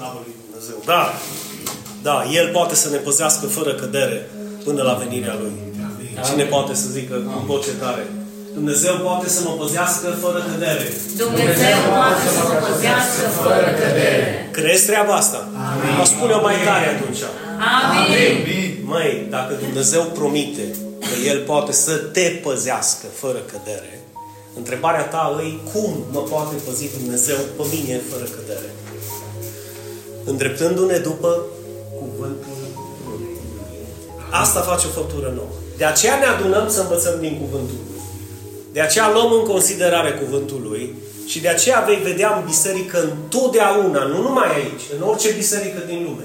Slavă lui Dumnezeu. Da, da, El poate să ne păzească fără cădere până la venirea Lui. Cine poate să zică cu voce tare? Dumnezeu poate să mă păzească fără cădere. Dumnezeu poate să mă păzească fără cădere. Crezi treaba asta? Amin. O spune-o mai tare atunci. Amin. Măi, dacă Dumnezeu promite că El poate să te păzească fără cădere, întrebarea ta e cum mă poate păzi Dumnezeu pe mine fără cădere? Îndreptându-ne după cuvântul Lui. Asta face o făptură nouă. De aceea ne adunăm să învățăm din cuvântul Lui. De aceea luăm în considerare cuvântul Lui și de aceea vei vedea în biserică întotdeauna, nu numai aici, în orice biserică din lume,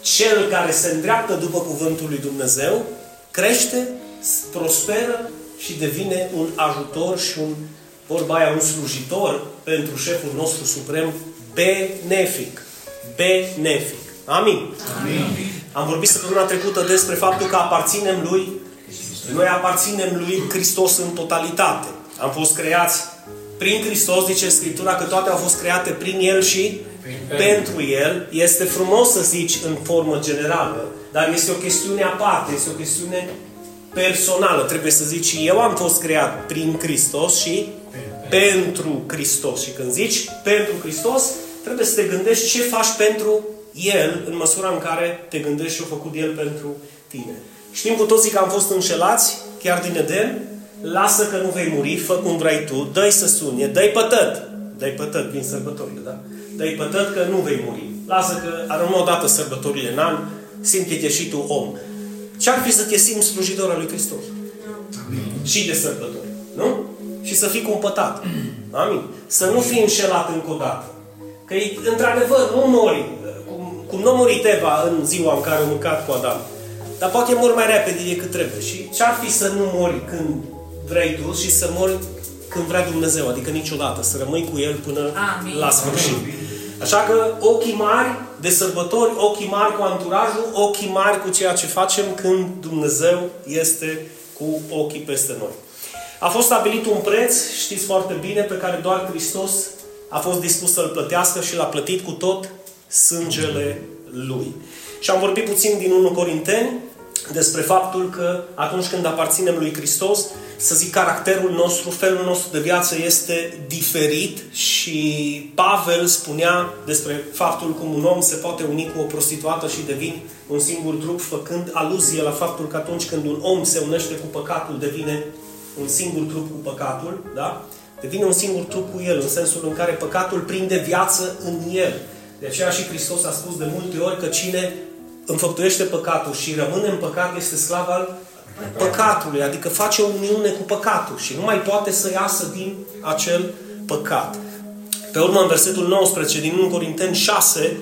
cel care se îndreaptă după cuvântul lui Dumnezeu, crește, prosperă și devine un ajutor și un, vorba aia, un slujitor pentru șeful nostru suprem benefic. Benefic. Amin. Amin. Am vorbit săptămâna trecută despre faptul că aparținem lui noi aparținem lui Hristos în totalitate. Am fost creați prin Hristos, zice Scriptura, că toate au fost create prin El și pentru El. Este frumos să zici în formă generală, dar este o chestiune aparte, este o chestiune personală. Trebuie să zici, eu am fost creat prin Hristos și pentru Hristos. Și când zici pentru Hristos, trebuie să te gândești ce faci pentru El, în măsura în care te gândești și-a făcut El pentru tine. Știm cu toții că am fost înșelați, chiar din Eden. Lasă că nu vei muri, fă cum vrei tu, dă-i să sunie, dă-i pătăt. Dă-i pătăt, vin sărbătorile, da? Dă-i pătăt că nu vei muri. Lasă că arămă odată sărbătorile în an, simte-te și tu om. Ce-ar fi să te simți slujitor al lui Hristos? Amin. Și de sărbători. Nu? Și să fii cumpătat. Amin. Să nu fii înșelat încă o dată. Că, într-adevăr, nu mori. Cum, cum nu a murit Eva în ziua în care a mâncat cu Adam. Dar poate mor mai repede decât trebuie. Și ce-ar fi să nu mori când vrei tu și să mori când vrea Dumnezeu, adică niciodată, să rămâi cu El până Amin. la sfârșit. Așa că ochii mari de sărbători, ochii mari cu anturajul, ochii mari cu ceea ce facem când Dumnezeu este cu ochii peste noi. A fost stabilit un preț, știți foarte bine, pe care doar Hristos a fost dispus să-l plătească și l-a plătit cu tot sângele Lui. Și am vorbit puțin din 1 Corinteni, despre faptul că atunci când aparținem lui Hristos, să zic, caracterul nostru, felul nostru de viață este diferit și Pavel spunea despre faptul cum un om se poate uni cu o prostituată și devin un singur trup, făcând aluzie la faptul că atunci când un om se unește cu păcatul, devine un singur trup cu păcatul, da? Devine un singur trup cu el, în sensul în care păcatul prinde viață în el. De aceea și Hristos a spus de multe ori că cine înfăptuiește păcatul și rămâne în păcat este sclav al păcatului, adică face o uniune cu păcatul și nu mai poate să iasă din acel păcat. Pe urmă, în versetul 19 din 1 Corinteni 6,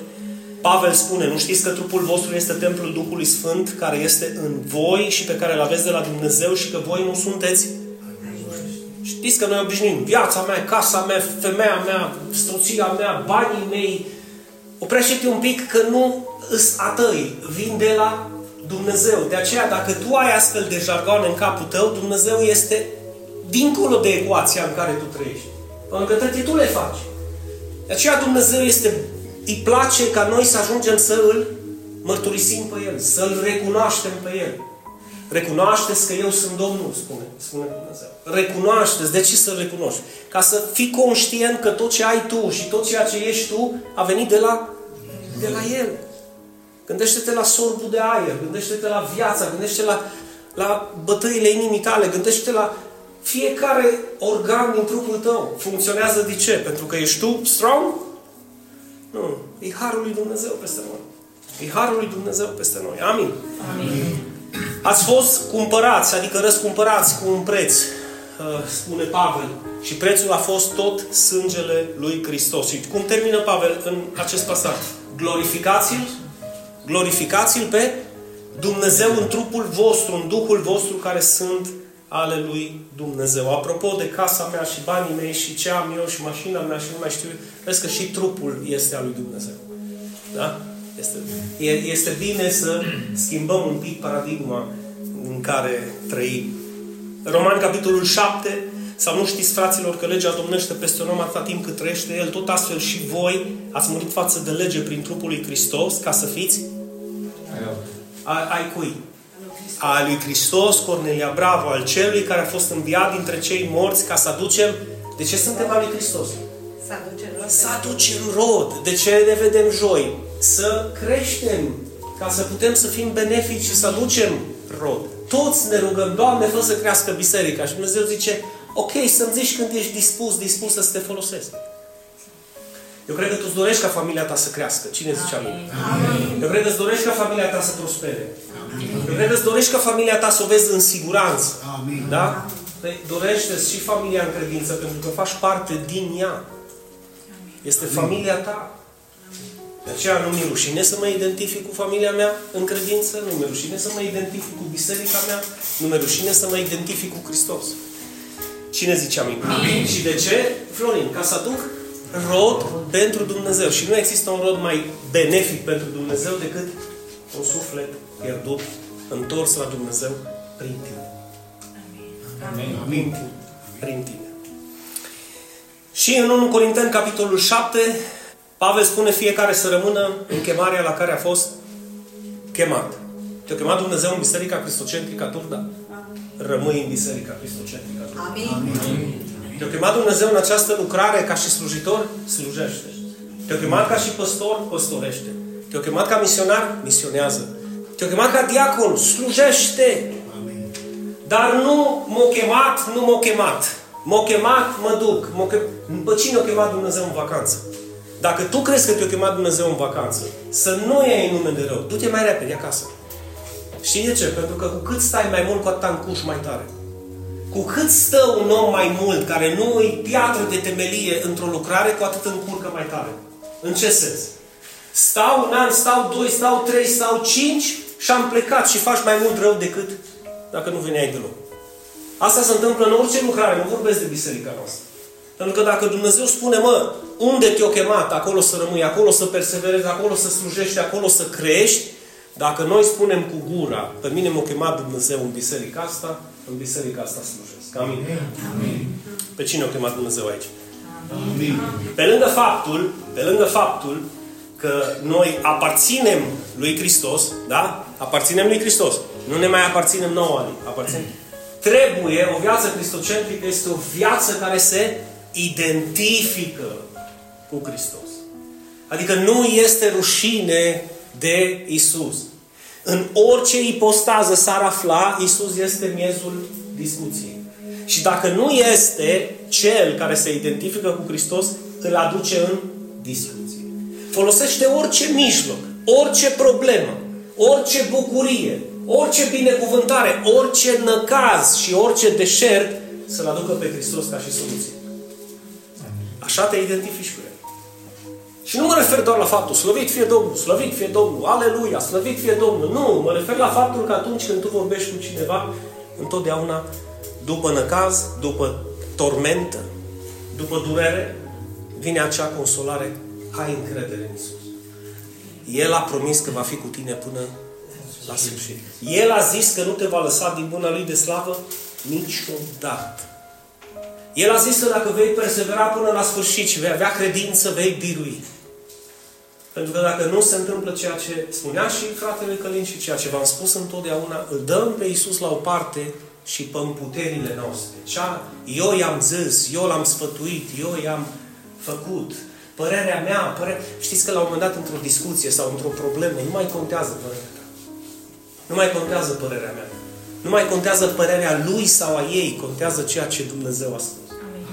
Pavel spune, nu știți că trupul vostru este templul Duhului Sfânt care este în voi și pe care îl aveți de la Dumnezeu și că voi nu sunteți Știți că noi obișnuim viața mea, casa mea, femeia mea, soția mea, banii mei. Oprește-te un pic că nu îs a tăi, vin de la Dumnezeu. De aceea, dacă tu ai astfel de jargoane în capul tău, Dumnezeu este dincolo de ecuația în care tu trăiești. Pentru că toate tu le faci. De aceea Dumnezeu este, îi place ca noi să ajungem să îl mărturisim pe El, să-L recunoaștem pe El. Recunoașteți că eu sunt Domnul, spune, spune Dumnezeu. Recunoașteți. De ce să recunoști? Ca să fii conștient că tot ce ai tu și tot ceea ce ești tu a venit de la, de la El. Gândește-te la sorbul de aer, gândește-te la viața, gândește-te la, la bătăile inimii tale, gândește-te la fiecare organ din trupul tău. Funcționează de ce? Pentru că ești tu strong? Nu. E Harul lui Dumnezeu peste noi. E Harul lui Dumnezeu peste noi. Amin. Amin. Ați fost cumpărați, adică răscumpărați cu un preț, uh, spune Pavel. Și prețul a fost tot sângele lui Hristos. Și cum termină Pavel în acest pasaj? Glorificați-l glorificați-L pe Dumnezeu în trupul vostru, în Duhul vostru care sunt ale lui Dumnezeu. Apropo de casa mea și banii mei și ce am eu și mașina mea și nu mai știu, vezi că și trupul este al lui Dumnezeu. Da? Este, este bine să schimbăm un pic paradigma în care trăim. Roman, capitolul 7, Sau nu știți, fraților, că legea domnește peste un om atâta timp cât trăiește el, tot astfel și voi ați murit față de lege prin trupul lui Hristos ca să fiți ai, ai cui? A lui Hristos, Cornelia Bravo, al celui care a fost înviat dintre cei morți ca să aducem... De ce suntem al lui Hristos? Să aducem rod. Să aducem rod. De ce ne vedem joi? Să creștem, ca să putem să fim benefici și să aducem rod. Toți ne rugăm, Doamne, fă să crească biserica. Și Dumnezeu zice, ok, să-mi zici când ești dispus, dispus să te folosesc. Eu cred că tu îți dorești ca familia ta să crească. Cine zice amin? Amin. Eu cred că îți dorești ca familia ta să prospere. Eu cred că îți dorești ca familia ta să o vezi în siguranță. Amin. Da? Păi dorește și familia în credință, pentru că faci parte din ea. Este familia ta. De aceea nu mi rușine să mă identific cu familia mea în credință, nu mi rușine să mă identific cu biserica mea, nu mi rușine să mă identific cu Hristos. Cine zice amin? amin? Și de ce? Florin, ca să aduc rod pentru Dumnezeu. Și nu există un rod mai benefic pentru Dumnezeu decât un suflet pierdut, întors la Dumnezeu prin tine. Amin. Prin tine. Prin tine. Și în 1 Corinteni, capitolul 7, Pavel spune fiecare să rămână în chemarea la care a fost chemat. Te-a chemat Dumnezeu în Biserica Cristocentrică atunci, da. Rămâi în Biserica Cristocentrică atunci. Amin. Te-a chemat Dumnezeu în această lucrare ca și slujitor? Slujește. Te-a chemat ca și păstor? Păstorește. Te-a chemat ca misionar? Misionează. Te-a chemat ca diacon? Slujește. Amin. Dar nu m-a chemat, nu m-a chemat. M-a chemat, mă duc. M-a chem... Pe cine a chemat Dumnezeu în vacanță? Dacă tu crezi că te-a chemat Dumnezeu în vacanță, să nu iei nume de rău, du-te mai repede acasă. Știi de ce? Pentru că cu cât stai mai mult, cu atât încuși mai tare. Cu cât stă un om mai mult, care nu îi piatră de temelie într-o lucrare, cu atât încurcă mai tare. În ce sens? Stau un an, stau doi, stau trei, stau cinci și am plecat și faci mai mult rău decât dacă nu veneai deloc. Asta se întâmplă în orice lucrare, nu vorbesc de biserica noastră. Pentru că dacă Dumnezeu spune, mă, unde te-o chemat, acolo să rămâi, acolo să perseverezi, acolo să slujești, acolo să crești, dacă noi spunem cu gura, pe mine m-a chemat Dumnezeu în biserica asta, în biserica asta slujesc. Amin. Amin. Pe cine a chemat Dumnezeu aici? Amin. Pe lângă faptul, pe lângă faptul că noi aparținem lui Hristos, da? Aparținem lui Hristos. Nu ne mai aparținem nouă, aparținem. Trebuie, o viață cristocentrică este o viață care se identifică cu Hristos. Adică nu este rușine de Isus. În orice ipostază s-ar afla, Isus este miezul discuției. Și dacă nu este cel care se identifică cu Hristos, îl aduce în discuție. Folosește orice mijloc, orice problemă, orice bucurie, orice binecuvântare, orice năcaz și orice deșert să-L aducă pe Hristos ca și soluție. Așa te identifici cu El. Și nu mă refer doar la faptul, slăvit fie Domnul, slăvit fie Domnul, aleluia, slăvit fie Domnul. Nu, mă refer la faptul că atunci când tu vorbești cu cineva, întotdeauna, după năcaz, după tormentă, după durere, vine acea consolare, ai încredere în Isus. El a promis că va fi cu tine până la sfârșit. El a zis că nu te va lăsa din buna lui de slavă niciodată. El a zis că dacă vei persevera până la sfârșit și vei avea credință, vei birui. Pentru că dacă nu se întâmplă ceea ce spunea și fratele Călin și ceea ce v-am spus întotdeauna, îl dăm pe Iisus la o parte și pe puterile noastre. Cea, eu i-am zis, eu l-am sfătuit, eu i-am făcut. Părerea mea, părerea... Știți că la un moment dat într-o discuție sau într-o problemă nu mai contează părerea ta. Nu mai contează părerea mea. Nu mai contează părerea lui sau a ei, contează ceea ce Dumnezeu a spus.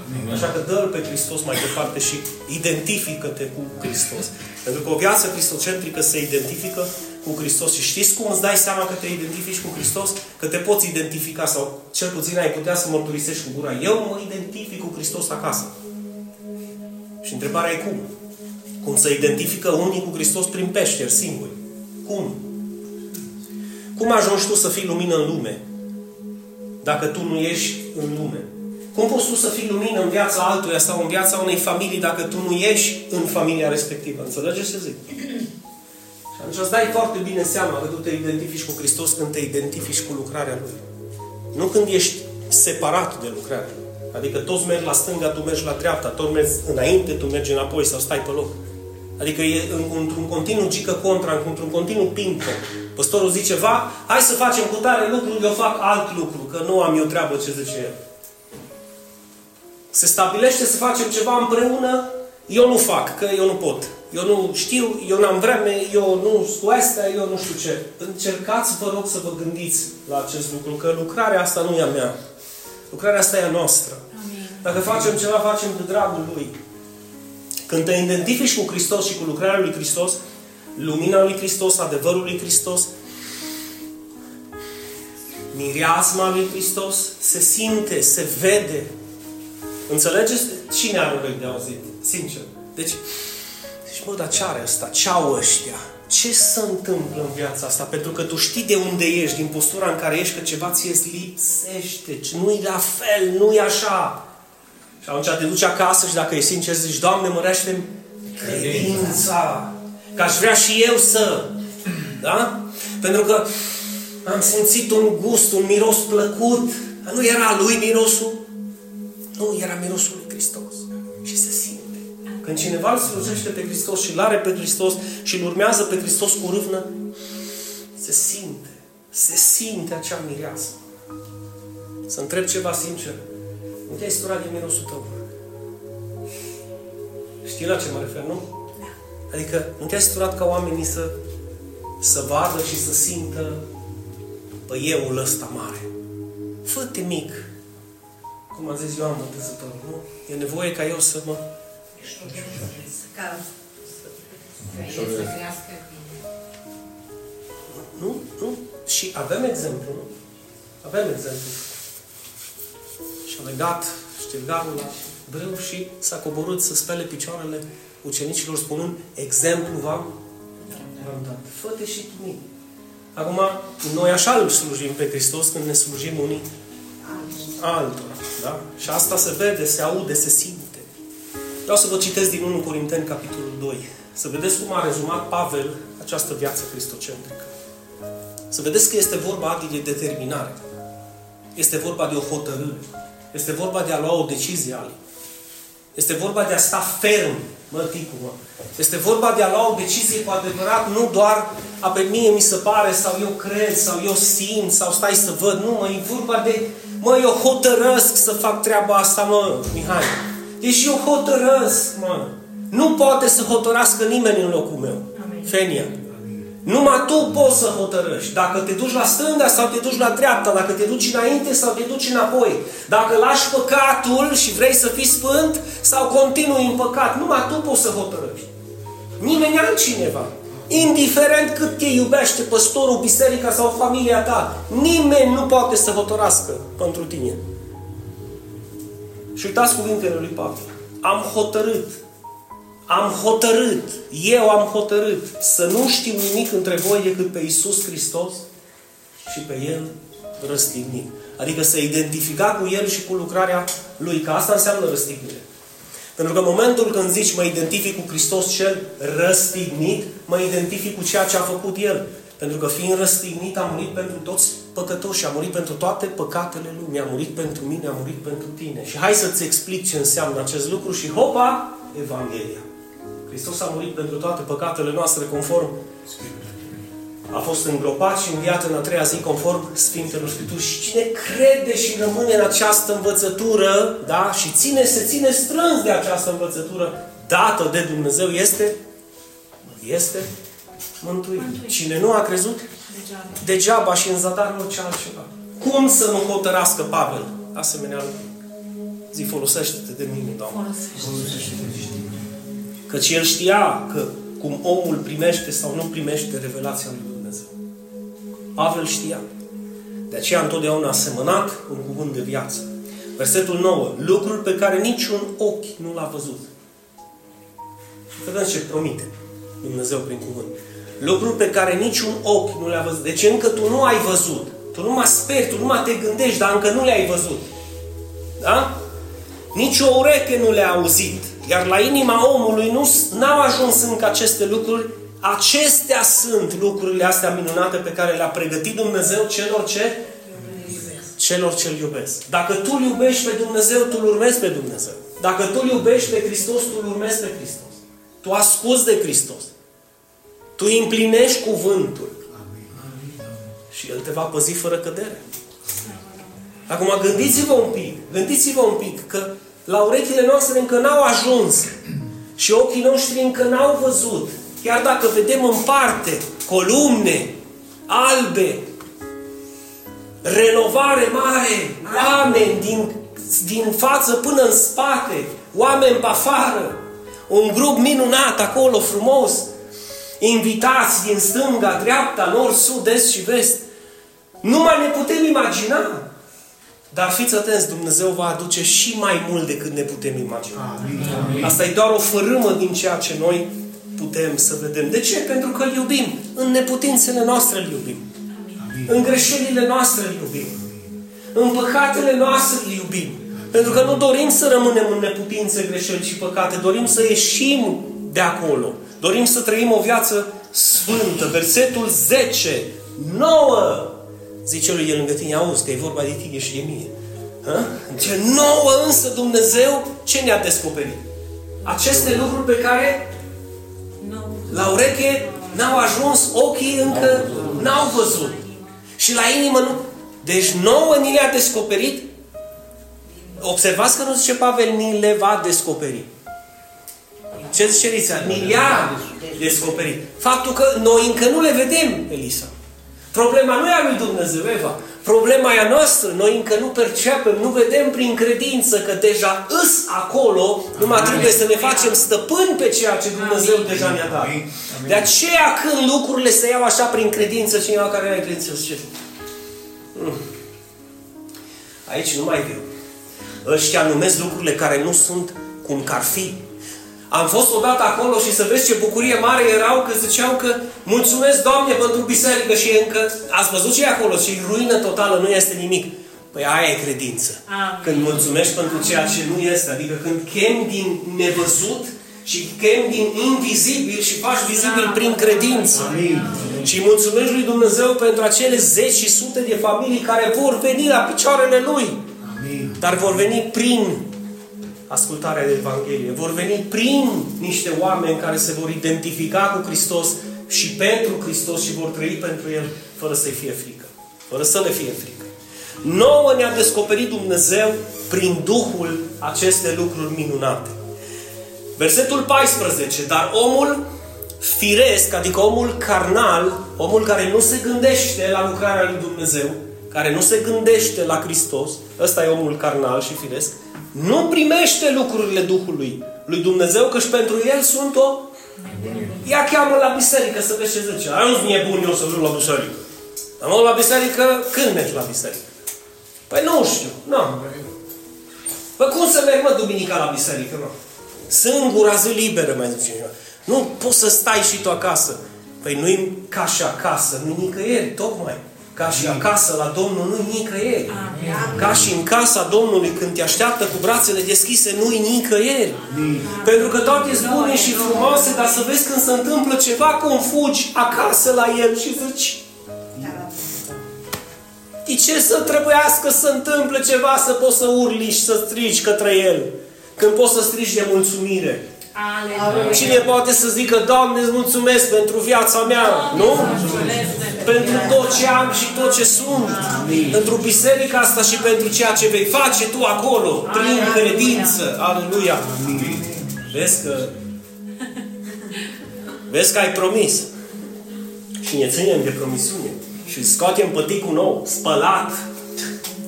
Amin. Așa că dă-L pe Hristos mai departe și identifică-te cu Hristos. Pentru că o viață cristocentrică se identifică cu Hristos. Și știți cum îți dai seama că te identifici cu Hristos? Că te poți identifica sau cel puțin ai putea să mărturisești cu gura. Eu mă identific cu Hristos acasă. Și întrebarea e cum? Cum să identifică unii cu Hristos prin peșteri, singuri? Cum? Cum ajungi tu să fii lumină în lume? Dacă tu nu ești în lume. Cum poți tu să fii lumină în viața altuia sau în viața unei familii dacă tu nu ești în familia respectivă? Înțelegeți ce zic? Și atunci îți dai foarte bine seama că tu te identifici cu Hristos când te identifici cu lucrarea Lui. Nu când ești separat de lucrarea Lui. Adică toți merg la stânga, tu mergi la dreapta, toți mergi înainte, tu mergi înapoi sau stai pe loc. Adică e într-un continuu gică contra, într-un continuu ping-pong. Păstorul zice, va, hai să facem cu tare lucru, eu fac alt lucru, că nu am eu treabă ce zice el. Se stabilește să facem ceva împreună, eu nu fac, că eu nu pot. Eu nu știu, eu n-am vreme, eu nu știu astea, eu nu știu ce. Încercați, vă rog, să vă gândiți la acest lucru, că lucrarea asta nu e a mea. Lucrarea asta e a noastră. Amin. Dacă facem ceva, facem de dragul Lui. Când te identifici cu Hristos și cu lucrarea lui Hristos, lumina lui Hristos, adevărul lui Hristos, mireasma lui Hristos, se simte, se vede. Înțelegeți? Cine are urechi de auzit? Sincer. Deci, deci mă, dar ce are ăsta? Ce au ăștia? Ce se întâmplă în viața asta? Pentru că tu știi de unde ești, din postura în care ești, că ceva ție îți lipsește. Nu-i la fel, nu-i așa. Și atunci te duci acasă și dacă e sincer zici, Doamne, mărește credința. Că aș vrea și eu să. Da? Pentru că am simțit un gust, un miros plăcut. Nu era lui mirosul? Nu, era mirosul lui Hristos. Și se simte. Când cineva îl slujește pe Hristos și îl are pe Hristos și îl urmează pe Hristos cu râvnă, se simte. Se simte acea mireasă. Să întreb ceva sincer. Nu te-ai sturat din mirosul tău. Știi la ce mă refer, nu? Da. Adică nu te-ai sturat ca oamenii să, să vadă și să simtă pe euul ăsta mare. Fă-te mic. Cum am zis eu, am botezătorul, nu? E nevoie ca eu să mă... Nu? Nu? Și avem exemplu, nu? Avem exemplu. Și a legat știrgarul la brâu și s-a coborât să spele picioarele ucenicilor spunând, exemplu v-am dat. Fă-te și tu mic. Acum, noi așa îl slujim pe Hristos când ne slujim unii altora. Da? Și asta se vede, se aude, se simte. Vreau să vă citesc din 1 Corinteni, capitolul 2. Să vedeți cum a rezumat Pavel această viață cristocentrică. Să vedeți că este vorba de determinare. Este vorba de o hotărâre. Este vorba de a lua o decizie ale. Este vorba de a sta ferm Mă, ticu, mă. Este vorba de a lua o decizie cu adevărat, nu doar a pe mie mi se pare, sau eu cred, sau eu simt, sau stai să văd. Nu, mă, e vorba de, mă, eu hotărăsc să fac treaba asta, mă, Mihai. Deci eu hotărăsc, mă. Nu poate să hotărască nimeni în locul meu. Amin. Fenia. Numai tu poți să hotărăști. Dacă te duci la stânga sau te duci la dreapta, dacă te duci înainte sau te duci înapoi. Dacă lași păcatul și vrei să fii sfânt sau continui în păcat. Numai tu poți să hotărăști. Nimeni altcineva. Indiferent cât te iubește păstorul, biserica sau familia ta, nimeni nu poate să hotărască pentru tine. Și uitați cuvintele lui Pavel. Am hotărât am hotărât, eu am hotărât să nu știu nimic între voi decât pe Isus Hristos și pe El răstignit. Adică să identifica cu El și cu lucrarea Lui, că asta înseamnă răstignire. Pentru că în momentul când zici mă identific cu Hristos cel răstignit, mă identific cu ceea ce a făcut El. Pentru că fiind răstignit a murit pentru toți păcătoși, a murit pentru toate păcatele lumii, a murit pentru mine, a murit pentru tine. Și hai să-ți explic ce înseamnă acest lucru și hopa, Evanghelia. Hristos a murit pentru toate păcatele noastre conform a fost îngropat și înviat în a treia zi conform Sfintelor Scripturi. Și cine crede și rămâne în această învățătură, da? și ține, se ține strâns de această învățătură dată de Dumnezeu, este este mântuit. mântuit. Cine nu a crezut, degeaba, degeaba și în zadar orice altceva. Cum să nu hotărască Pavel asemenea lucruri? Zi, folosește-te de mine, Doamne. Folosește-te. Căci el știa că cum omul primește sau nu primește revelația lui Dumnezeu. Pavel știa. De aceea întotdeauna a semănat un cuvânt de viață. Versetul 9. Lucruri pe care niciun ochi nu l-a văzut. Și vedem ce promite Dumnezeu prin cuvânt. Lucruri pe care niciun ochi nu le-a văzut. Deci încă tu nu ai văzut. Tu nu mă speri, tu nu mă te gândești, dar încă nu le-ai văzut. Da? Nici o ureche nu le-a auzit. Iar la inima omului nu au ajuns încă aceste lucruri. Acestea sunt lucrurile astea minunate pe care le-a pregătit Dumnezeu celor ce celor ce-L iubesc. Dacă tu îl iubești pe Dumnezeu, tu îl urmezi pe Dumnezeu. Dacă tu îl iubești pe Hristos, tu îl urmezi pe Hristos. Tu asculți de Hristos. Tu împlinești cuvântul. Și El te va păzi fără cădere. Acum gândiți-vă un pic, gândiți-vă un pic că la urechile noastre încă n-au ajuns și ochii noștri încă n-au văzut. Chiar dacă vedem în parte columne albe, renovare mare, oameni din, din față până în spate, oameni pe afară, un grup minunat acolo, frumos, invitați din stânga, dreapta, nord, sud, est și vest. Nu mai ne putem imagina. Dar fiți atenți, Dumnezeu va aduce și mai mult decât ne putem imagina. Amin. Asta e doar o fărâmă din ceea ce noi putem să vedem. De ce? Pentru că îl iubim. În neputințele noastre îl iubim. Amin. În greșelile noastre îl iubim. În păcatele noastre îl iubim. Pentru că nu dorim să rămânem în neputințe, greșeli și păcate. Dorim să ieșim de acolo. Dorim să trăim o viață sfântă. Versetul 10. 9 Zice lui el lângă tine, auzi că e vorba de tine și de mine. Ha? Ce nouă însă Dumnezeu, ce ne-a descoperit? Aceste lucruri pe care la ureche n-au ajuns, ochii încă n-au văzut. Și la inimă nu. Deci nouă ni le-a descoperit. Observați că nu zice Pavel, ni le va descoperi. Ce zice Elisa? Ni le-a descoperit. Faptul că noi încă nu le vedem, Elisa. Problema nu e a lui Dumnezeu, Eva. Problema e a noastră. Noi încă nu percepem, nu vedem prin credință că deja îs acolo, numai trebuie să ne facem stăpâni pe ceea ce Dumnezeu Amin. deja ne-a dat. Amin. De aceea când lucrurile se iau așa prin credință, cineva care are credință zice, hmm. aici nu mai viu. Ăștia numesc lucrurile care nu sunt cum că ar fi. Am fost odată acolo și să vezi ce bucurie mare erau că ziceau că mulțumesc Doamne pentru biserică și încă ați văzut ce e acolo și ruină totală, nu este nimic. Păi aia e credință. Amin. Când mulțumești pentru ceea ce nu este, adică când chem din nevăzut și chem din invizibil și faci vizibil prin credință. Amin. Și mulțumești lui Dumnezeu pentru acele zeci și sute de familii care vor veni la picioarele Lui. Amin. Dar vor veni prin ascultarea de Evanghelie. Vor veni prin niște oameni care se vor identifica cu Hristos și pentru Hristos și vor trăi pentru El fără să-i fie frică. Fără să le fie frică. Nouă ne-a descoperit Dumnezeu prin Duhul aceste lucruri minunate. Versetul 14. Dar omul firesc, adică omul carnal, omul care nu se gândește la lucrarea lui Dumnezeu, care nu se gândește la Hristos, ăsta e omul carnal și firesc, nu primește lucrurile Duhului lui Dumnezeu, că și pentru el sunt o... Ia cheamă la biserică să vezi ce zice. Ai nu bun eu să duc la biserică. Am la biserică, când mergi la biserică? Păi nu știu, nu. Păi cum să merg, mă, duminica la biserică, mă? Sângura zi liberă, mai zice eu. Nu poți să stai și tu acasă. Păi nu-i ca și acasă, nu nicăieri, tocmai. Ca și acasă la Domnul nu-i nicăieri. Amin. Ca și în casa Domnului când te așteaptă cu brațele deschise, nu-i nicăieri. Amin. Pentru că toate sunt bune și frumoase, dar să vezi când se întâmplă ceva, cum fugi acasă la El și zici de ce să trebuiască să întâmple ceva să poți să urli și să strigi către El? Când poți să strigi de mulțumire. Aleluia. Cine poate să zică, Doamne, îți mulțumesc pentru viața mea, Doamne, nu? Pentru tot ce am și tot ce sunt. Amin. Pentru biserica asta și pentru ceea ce vei face tu acolo, prin credință. Aleluia. Amin. Vezi că Vezi că ai promis. Și ne ținem de promisiune. Și scoatem păticul nou, spălat,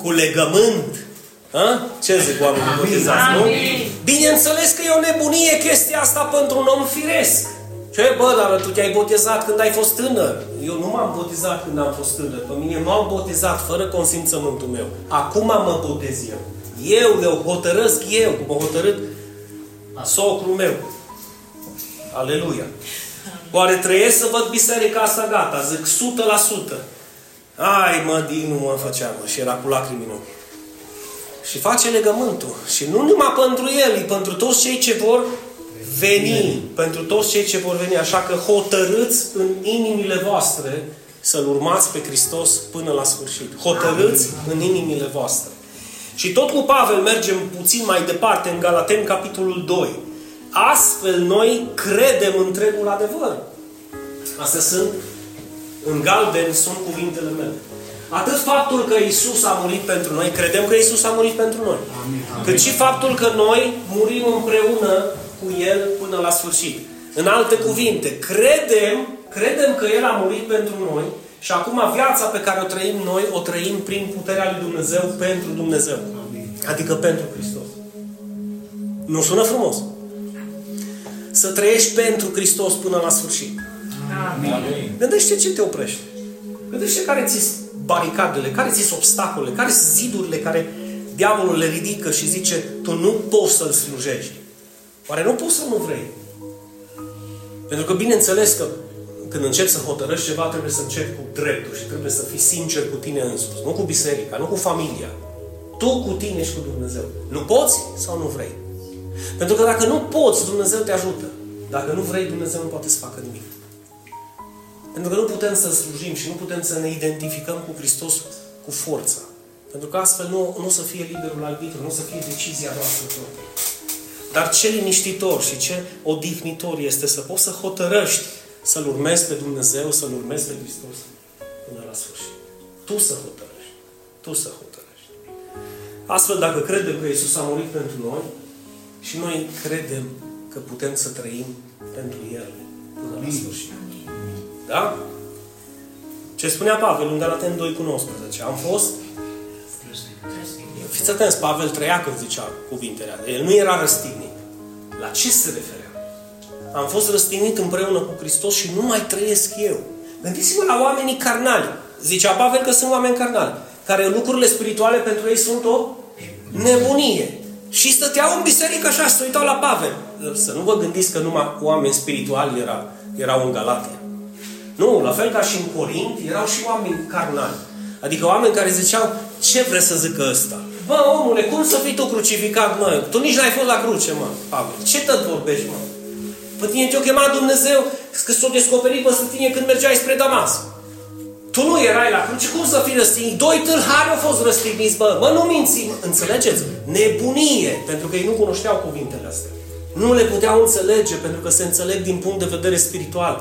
cu legământ, a? Ce zic oamenii botezați, nu? Bineînțeles că e o nebunie chestia asta pentru un om firesc. Ce, bă, dar tu te-ai botezat când ai fost tânăr. Eu nu m-am botezat când am fost tânăr. Pe mine m-am botezat fără consimțământul meu. Acum mă botez eu. Eu le hotărăsc eu, cum a hotărât socrul meu. Aleluia. Oare trăiesc să văd biserica asta gata? Zic 100%. Ai, mă, din nu mă făceam, mă, și era cu lacrimi în ochi. Și face legământul. Și nu numai pentru el, e pentru toți cei ce vor veni. Pentru toți cei ce vor veni. Așa că hotărâți în inimile voastre să-L urmați pe Hristos până la sfârșit. Hotărâți în inimile voastre. Și tot cu Pavel mergem puțin mai departe în Galaten, capitolul 2. Astfel noi credem întregul adevăr. Astea sunt, în galben, sunt cuvintele mele. Atât faptul că Isus a murit pentru noi, credem că Isus a murit pentru noi. Amin. Cât și faptul că noi murim împreună cu El până la sfârșit. În alte cuvinte, credem, credem că El a murit pentru noi și acum viața pe care o trăim noi, o trăim prin puterea lui Dumnezeu pentru Dumnezeu. Amin. Adică pentru Hristos. Nu sună frumos? Să trăiești pentru Hristos până la sfârșit. Amin. Gândește ce te oprește. Gândește care ți baricadele, care ți obstacole, care sunt zidurile care diavolul le ridică și zice tu nu poți să-L slujești. Oare nu poți să nu vrei? Pentru că bineînțeles că când începi să hotărăști ceva, trebuie să începi cu dreptul și trebuie să fii sincer cu tine însuți. Nu cu biserica, nu cu familia. Tu cu tine și cu Dumnezeu. Nu poți sau nu vrei? Pentru că dacă nu poți, Dumnezeu te ajută. Dacă nu vrei, Dumnezeu nu poate să facă nimic. Pentru că nu putem să slujim și nu putem să ne identificăm cu Hristos cu forța. Pentru că astfel nu, nu o să fie liberul arbitru, nu o să fie decizia noastră proprie. Dar ce liniștitor și ce odihnitor este să poți să hotărăști să-L urmezi pe Dumnezeu, să-L urmezi pe Hristos până la sfârșit. Tu să hotărăști. Tu să hotărăști. Astfel, dacă credem că Isus a murit pentru noi și noi credem că putem să trăim pentru El până la sfârșit. Da? Ce spunea Pavel în Galaten 2 cu 19. Am fost Fiți atenți, Pavel trăia când zicea cuvintele alea. El nu era răstignit. La ce se referea? Am fost răstignit împreună cu Hristos și nu mai trăiesc eu. Gândiți-vă la oamenii carnali. Zicea Pavel că sunt oameni carnali. Care lucrurile spirituale pentru ei sunt o nebunie. Și stăteau în biserică așa, se uitau la Pavel. Să nu vă gândiți că numai oameni spirituali era, erau în Galatia. Nu, la fel ca și în Corint, erau și oameni carnali. Adică oameni care ziceau, ce vrei să zică ăsta? Bă, omule, cum să fii tu crucificat, mă? Tu nici n-ai fost la cruce, mă, Pavel. Ce tot vorbești, mă? Pe tine te-a chemat Dumnezeu că s-a descoperit peste tine când mergeai spre Damas. Tu nu erai la cruce, cum să fii răstignit? Doi tâlhari au fost răstigniți, bă, mă, nu minți, mă. înțelegeți? Nebunie, pentru că ei nu cunoșteau cuvintele astea. Nu le puteau înțelege, pentru că se înțeleg din punct de vedere spiritual.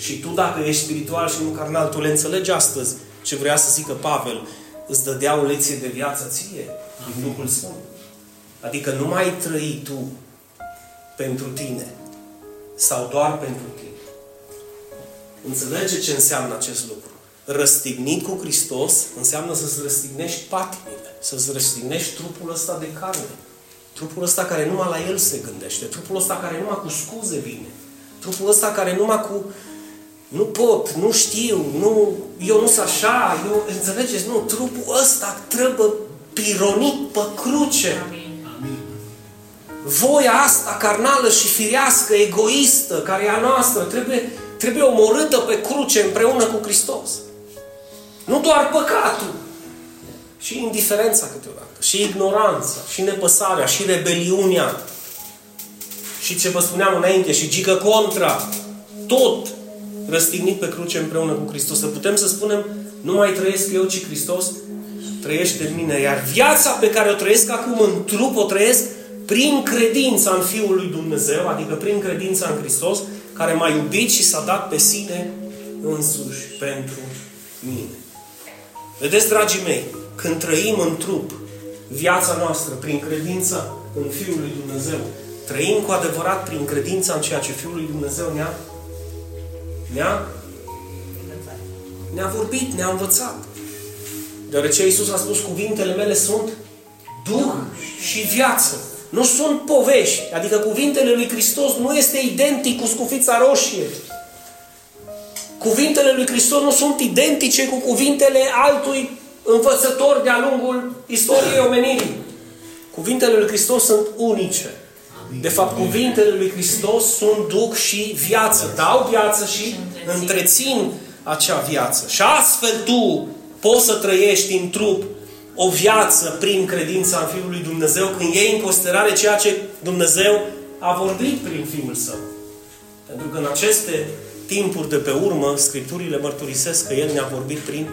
Și tu, dacă ești spiritual și nu carnal, tu le înțelegi astăzi ce vrea să zică Pavel. Îți dădea o lecție de viață ție din Duhul Sfânt. Adică nu mai trăi tu pentru tine sau doar pentru tine. Înțelege ce înseamnă acest lucru. Răstignit cu Hristos înseamnă să-ți răstignești patimile, să-ți răstignești trupul ăsta de carne. Trupul ăsta care numai la el se gândește. Trupul ăsta care numai cu scuze vine. Trupul ăsta care numai cu nu pot, nu știu, nu, eu nu sunt așa, eu, înțelegeți, nu, trupul ăsta trebuie pironit pe cruce. Amin. Voia asta carnală și firească, egoistă, care e a noastră, trebuie, trebuie omorâtă pe cruce împreună cu Hristos. Nu doar păcatul, și indiferența câteodată, și ignoranța, și nepăsarea, și rebeliunea, și ce vă spuneam înainte, și gică contra, tot răstignit pe cruce împreună cu Hristos. Să putem să spunem, nu mai trăiesc eu, ci Hristos trăiește în mine. Iar viața pe care o trăiesc acum în trup, o trăiesc prin credința în Fiul lui Dumnezeu, adică prin credința în Hristos, care m-a iubit și s-a dat pe sine însuși pentru mine. Vedeți, dragii mei, când trăim în trup viața noastră prin credința în Fiul lui Dumnezeu, trăim cu adevărat prin credința în ceea ce Fiul lui Dumnezeu ne-a ne-a ne-a vorbit, ne-a învățat. Deoarece Iisus a spus, cuvintele mele sunt Duh și viață. Nu sunt povești. Adică cuvintele lui Hristos nu este identic cu scufița roșie. Cuvintele lui Hristos nu sunt identice cu cuvintele altui învățător de-a lungul istoriei omenirii. Cuvintele lui Hristos sunt unice. De fapt, cuvintele lui Hristos sunt duc și viață. Dau viață și întrețin acea viață. Și astfel tu poți să trăiești în trup o viață prin credința în Fiul lui Dumnezeu când iei în considerare ceea ce Dumnezeu a vorbit prin Fiul Său. Pentru că în aceste timpuri de pe urmă, Scripturile mărturisesc că El ne-a vorbit prin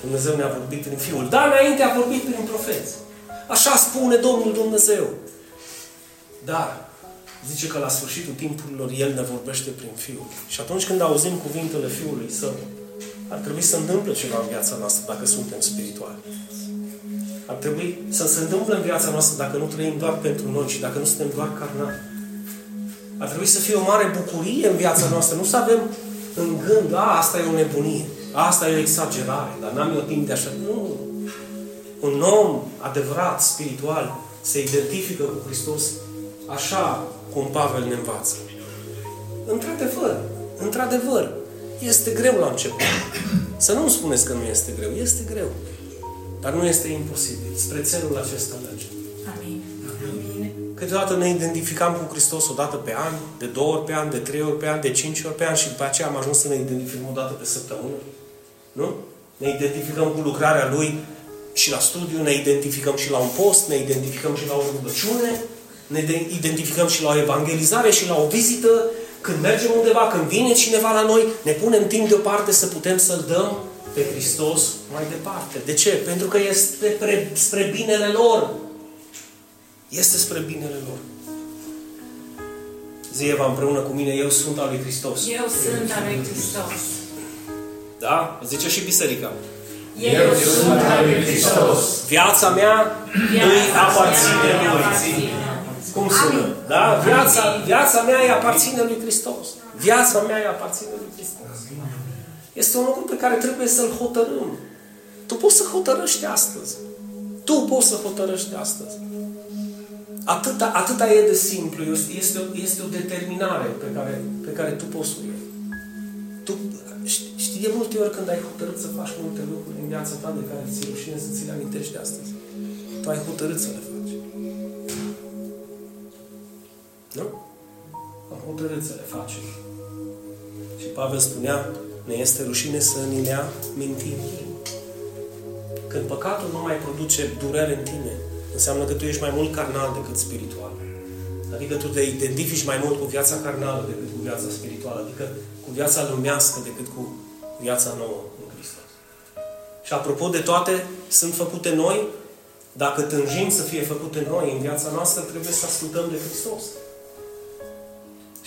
Dumnezeu ne-a vorbit prin Fiul. Dar înainte a vorbit prin profeți. Așa spune Domnul Dumnezeu. Dar zice că la sfârșitul timpurilor El ne vorbește prin Fiul. Și atunci când auzim cuvintele Fiului Său, ar trebui să întâmple ceva în viața noastră dacă suntem spirituali. Ar trebui să se întâmple în viața noastră dacă nu trăim doar pentru noi și dacă nu suntem doar carnali. Ar trebui să fie o mare bucurie în viața noastră. Nu să avem în gând, a, asta e o nebunie, asta e o exagerare, dar n-am eu timp de așa. Nu. Un om adevărat, spiritual, se identifică cu Hristos așa cum Pavel ne învață. Într-adevăr, într-adevăr, este greu la început. Să nu-mi spuneți că nu este greu. Este greu. Dar nu este imposibil. Spre țelul acesta mergem. Amin. Câteodată ne identificam cu Hristos o dată pe an, de două ori pe an, de trei ori pe an, de cinci ori pe an și după aceea am ajuns să ne identificăm o dată pe săptămână. Nu? Ne identificăm cu lucrarea Lui și la studiu, ne identificăm și la un post, ne identificăm și la o rugăciune, ne identificăm și la o evangelizare și la o vizită. Când mergem undeva, când vine cineva la noi, ne punem timp deoparte să putem să-L dăm pe Hristos mai departe. De ce? Pentru că este spre, spre binele lor. Este spre binele lor. Zi Eva împreună cu mine, eu sunt al lui Hristos. Eu sunt al lui Hristos. Da? Zice și biserica. Eu sunt al lui Hristos. Viața mea îi aparține Viața mea lui. Aparține. Cum sună? Da? Viața, viața mea îi aparține lui Hristos. Viața mea îi aparține lui Hristos. Este un lucru pe care trebuie să-l hotărâm. Tu poți să hotărăști astăzi. Tu poți să hotărăști astăzi. Atâta, atâta e de simplu. Este o, este o determinare pe care, pe care tu poți să o iei. Tu, știi, știi de multe ori când ai hotărât să faci multe lucruri în viața ta de care ți-e rușine să ți le amintești de astăzi. Tu ai hotărât să le faci. Nu? Am hotărât să le facem. Și Pavel spunea, ne este rușine să ni le mintim. Când păcatul nu mai produce durere în tine, înseamnă că tu ești mai mult carnal decât spiritual. Adică tu te identifici mai mult cu viața carnală decât cu viața spirituală, adică cu viața lumească decât cu viața nouă în Hristos. Și apropo de toate, sunt făcute noi, dacă tânjim să fie făcute noi în viața noastră, trebuie să ascultăm de Hristos.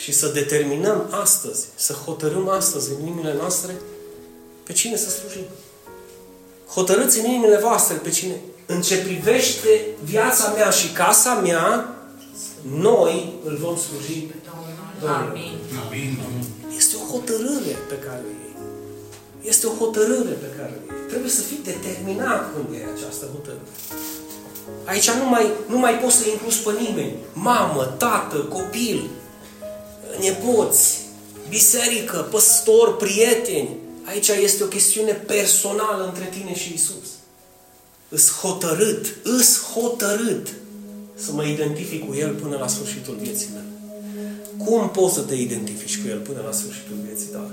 Și să determinăm astăzi, să hotărâm astăzi în inimile noastre pe cine să slujim. Hotărâți în inimile voastre pe cine. În ce privește viața mea și casa mea, noi îl vom sluji Domnului. Amin. Este o hotărâre pe care o iei. Este o hotărâre pe care o iei. Trebuie să fii determinat când iei această hotărâre. Aici nu mai, nu mai poți să incluzi pe nimeni. Mamă, tată, copil, nepoți, biserică, păstori, prieteni. Aici este o chestiune personală între tine și Isus. Îs hotărât, îs hotărât să mă identific cu El până la sfârșitul vieții mele. Cum poți să te identifici cu El până la sfârșitul vieții tale?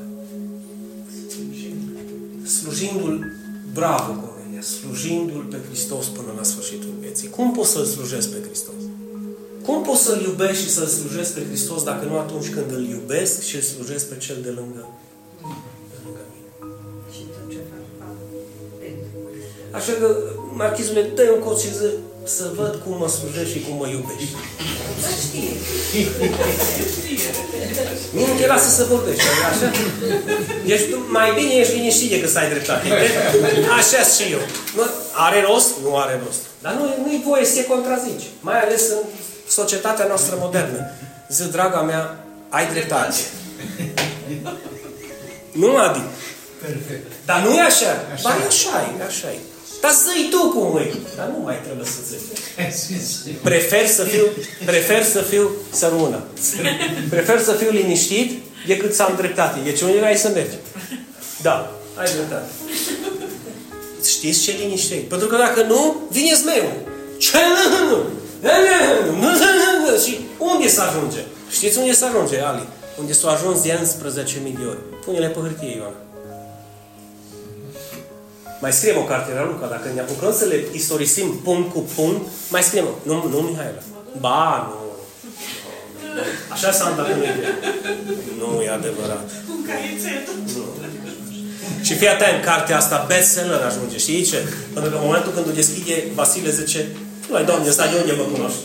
Slujindu-L, bravo Cornelia, slujindu-L pe Hristos până la sfârșitul vieții. Cum poți să-L slujezi pe Hristos? Cum poți să-L iubești și să-L slujezi pe Hristos dacă nu atunci când îl iubesc și îl slujesc pe Cel de lângă, de lângă mine? Așa că, Marchizule, dă un cot și zi, să văd cum mă slujești și cum mă iubești. Mie nu te lasă să vorbești, așa? Deci tu mai bine ești liniștit decât să ai dreptate. Așa și eu. Nu, are rost? Nu are rost. Dar nu, nu-i voie să te contrazici. Mai ales în societatea noastră modernă. Zi, draga mea, ai dreptate. Nu, Adi? Perfect. Dar nu e așa. Așa. Ba, e așa e, așa e. Dar zi tu cum e. Dar nu mai trebuie să zic. Prefer să fiu, prefer să fiu, să rămână. Prefer să fiu liniștit decât să am dreptate. Deci unde ai să mergi? Da, ai dreptate. Știți ce liniște e? Pentru că dacă nu, vine zmeiul. Ce nu? Și unde să ajunge? Știți unde să ajunge, Ali? Unde s-a ajuns de 11.000 de ori. Pune-le pe hârtie, Ioana. Mai scriem o carte la Luca, dacă ne apucăm să le istorisim punct cu punct, mai scriem. Nu, nu Mihaela. Ba, nu. Așa s-a întâmplat Nu e adevărat. Și fii atent, cartea asta bestseller ajunge. Știi ce? Până în momentul când o deschide, Vasile zice, Noi, Doamne, stai de unde mă cunoști?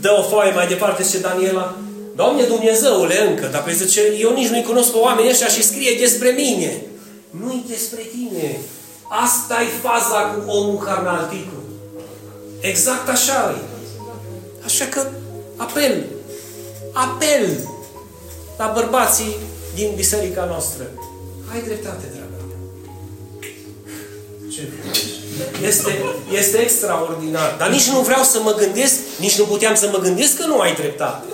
Dă o foaie mai departe, zice Daniela, Doamne Dumnezeule încă, dar pe zice, eu nici nu-i cunosc pe oamenii ăștia și scrie despre mine. Nu-i despre tine. asta e faza cu omul carnalticul. Exact așa e. Așa că apel, apel la bărbații din biserica noastră. Ai dreptate, dragă mea. Ce este, este extraordinar. Dar nici nu vreau să mă gândesc, nici nu puteam să mă gândesc că nu ai dreptate.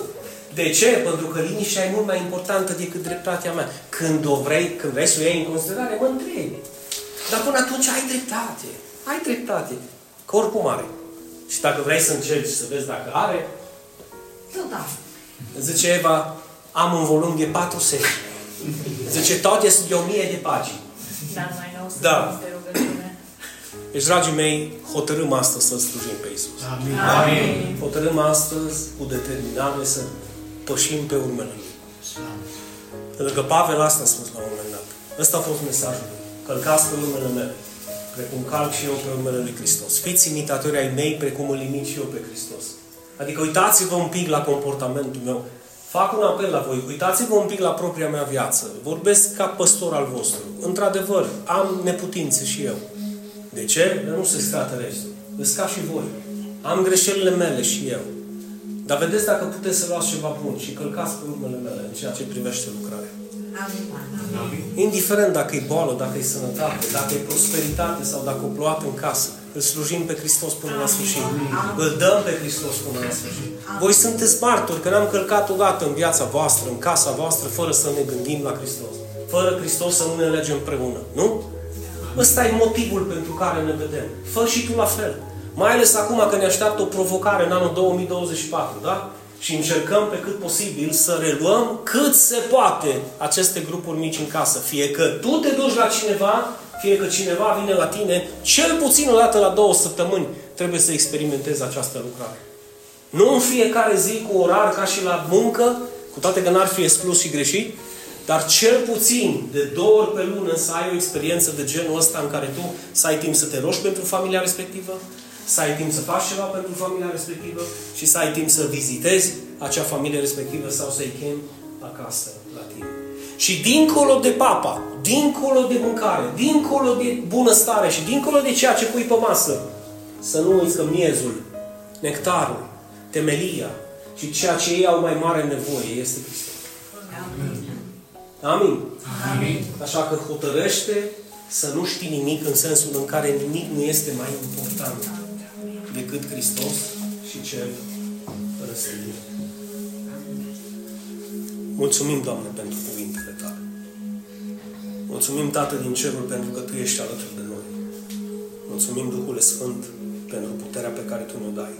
De ce? Pentru că liniștea e mult mai importantă decât dreptatea mea. Când o vrei, când vrei să o iei în considerare, mă întrebi. Dar până atunci ai dreptate. Ai dreptate. Că oricum are. Și dacă vrei să încerci să vezi dacă are, Tot am. zice Eva, am un volum de patru secole. Zice, toate sunt de o mie de pagini. Dar mai nou să Da. De rugăciune. Deci, dragii mei, hotărâm astăzi să slujim pe Isus. Amin. Hotărâm astăzi cu determinare să pășim pe urmele Lui. Pentru că Pavel asta a spus la un moment dat. Ăsta a fost mesajul. Călcați pe urmele mele, precum calc și eu pe urmele lui Hristos. Fiți imitatori ai mei, precum îl imit și eu pe Hristos. Adică uitați-vă un pic la comportamentul meu. Fac un apel la voi. Uitați-vă un pic la propria mea viață. Vorbesc ca păstor al vostru. Într-adevăr, am neputințe și eu. De ce? Dar nu se scată restul. Îs ca și voi. Am greșelile mele și eu. Dar vedeți dacă puteți să luați ceva bun și călcați pe urmele mele în ceea ce privește lucrarea. Indiferent dacă e boală, dacă e sănătate, dacă e prosperitate sau dacă o plouat în casă, îl slujim pe Hristos până la sfârșit. Îl dăm pe Hristos până la sfârșit. Voi sunteți martori că n-am călcat odată în viața voastră, în casa voastră, fără să ne gândim la Hristos. Fără Hristos să nu ne legem împreună. Nu? Ăsta e motivul pentru care ne vedem. Fă și tu la fel. Mai ales acum că ne așteaptă o provocare în anul 2024, da? Și încercăm pe cât posibil să reluăm cât se poate aceste grupuri mici în casă. Fie că tu te duci la cineva, fie că cineva vine la tine, cel puțin o dată la două săptămâni trebuie să experimentezi această lucrare. Nu în fiecare zi cu orar ca și la muncă, cu toate că n-ar fi exclus și greșit, dar cel puțin de două ori pe lună să ai o experiență de genul ăsta în care tu să ai timp să te rogi pentru familia respectivă, să ai timp să faci ceva pentru familia respectivă și să ai timp să vizitezi acea familie respectivă sau să-i chemi acasă la tine. Și dincolo de papa, dincolo de mâncare, dincolo de bunăstare și dincolo de ceea ce pui pe masă, să nu uiți că miezul, nectarul, temelia și ceea ce ei au mai mare nevoie este Hristos. Amin. Amin. Așa că hotărăște să nu știi nimic în sensul în care nimic nu este mai important decât Hristos și cel răstignit. Mulțumim, Doamne, pentru cuvintele Tale. Mulțumim, Tată din cerul, pentru că Tu ești alături de noi. Mulțumim, Duhule Sfânt, pentru puterea pe care Tu ne-o dai.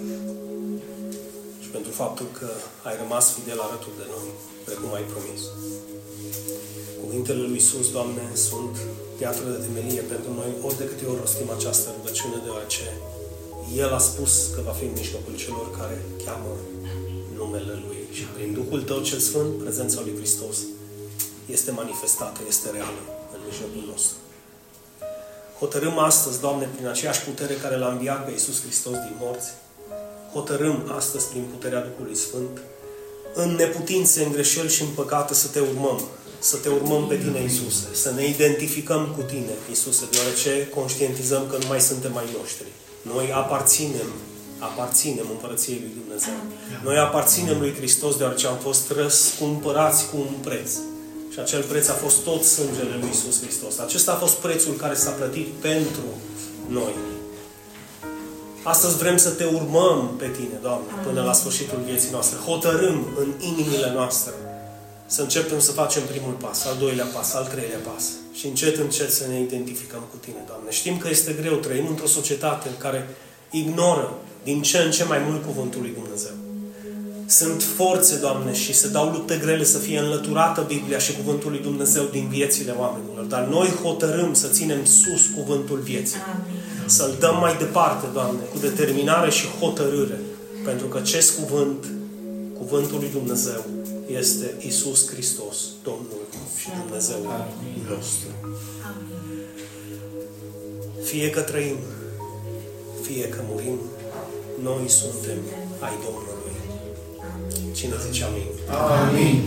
Și pentru faptul că ai rămas fidel alături de noi, precum ai promis. Cuvintele lui Iisus, Doamne, sunt piatră de temelie pentru noi, ori de câte ori rostim această rugăciune, deoarece El a spus că va fi în mijlocul celor care cheamă numele Lui. Și prin Duhul Tău cel Sfânt, prezența Lui Hristos este manifestată, este reală în mijlocul nostru. Hotărâm astăzi, Doamne, prin aceeași putere care l-a înviat pe Iisus Hristos din morți, hotărâm astăzi prin puterea Duhului Sfânt, în neputințe, în greșeli și în păcate să Te urmăm, să Te urmăm pe Tine, Iisuse, să ne identificăm cu Tine, Iisuse, deoarece conștientizăm că nu mai suntem mai noștri. Noi aparținem, aparținem Împărăției Lui Dumnezeu. Noi aparținem Lui Hristos deoarece am fost răscumpărați cu un preț. Și acel preț a fost tot sângele Lui Iisus Hristos. Acesta a fost prețul care s-a plătit pentru noi. Astăzi vrem să Te urmăm pe Tine, Doamne, până la sfârșitul vieții noastre. Hotărâm în inimile noastre să începem să facem primul pas, al doilea pas, al treilea pas. Și încet, încet să ne identificăm cu Tine, Doamne. Știm că este greu, trăim într-o societate în care ignoră din ce în ce mai mult Cuvântul lui Dumnezeu. Sunt forțe, Doamne, și se dau lupte grele să fie înlăturată Biblia și Cuvântul lui Dumnezeu din viețile oamenilor. Dar noi hotărâm să ținem sus Cuvântul vieții. Amin. Să-L dăm mai departe, Doamne, cu determinare și hotărâre. Pentru că acest cuvânt, Cuvântul lui Dumnezeu, este Isus Hristos, Domnul și Dumnezeu nostru. Amin. Fie că trăim, fie că murim, noi suntem ai Domnului. Cine zice amin? Amin.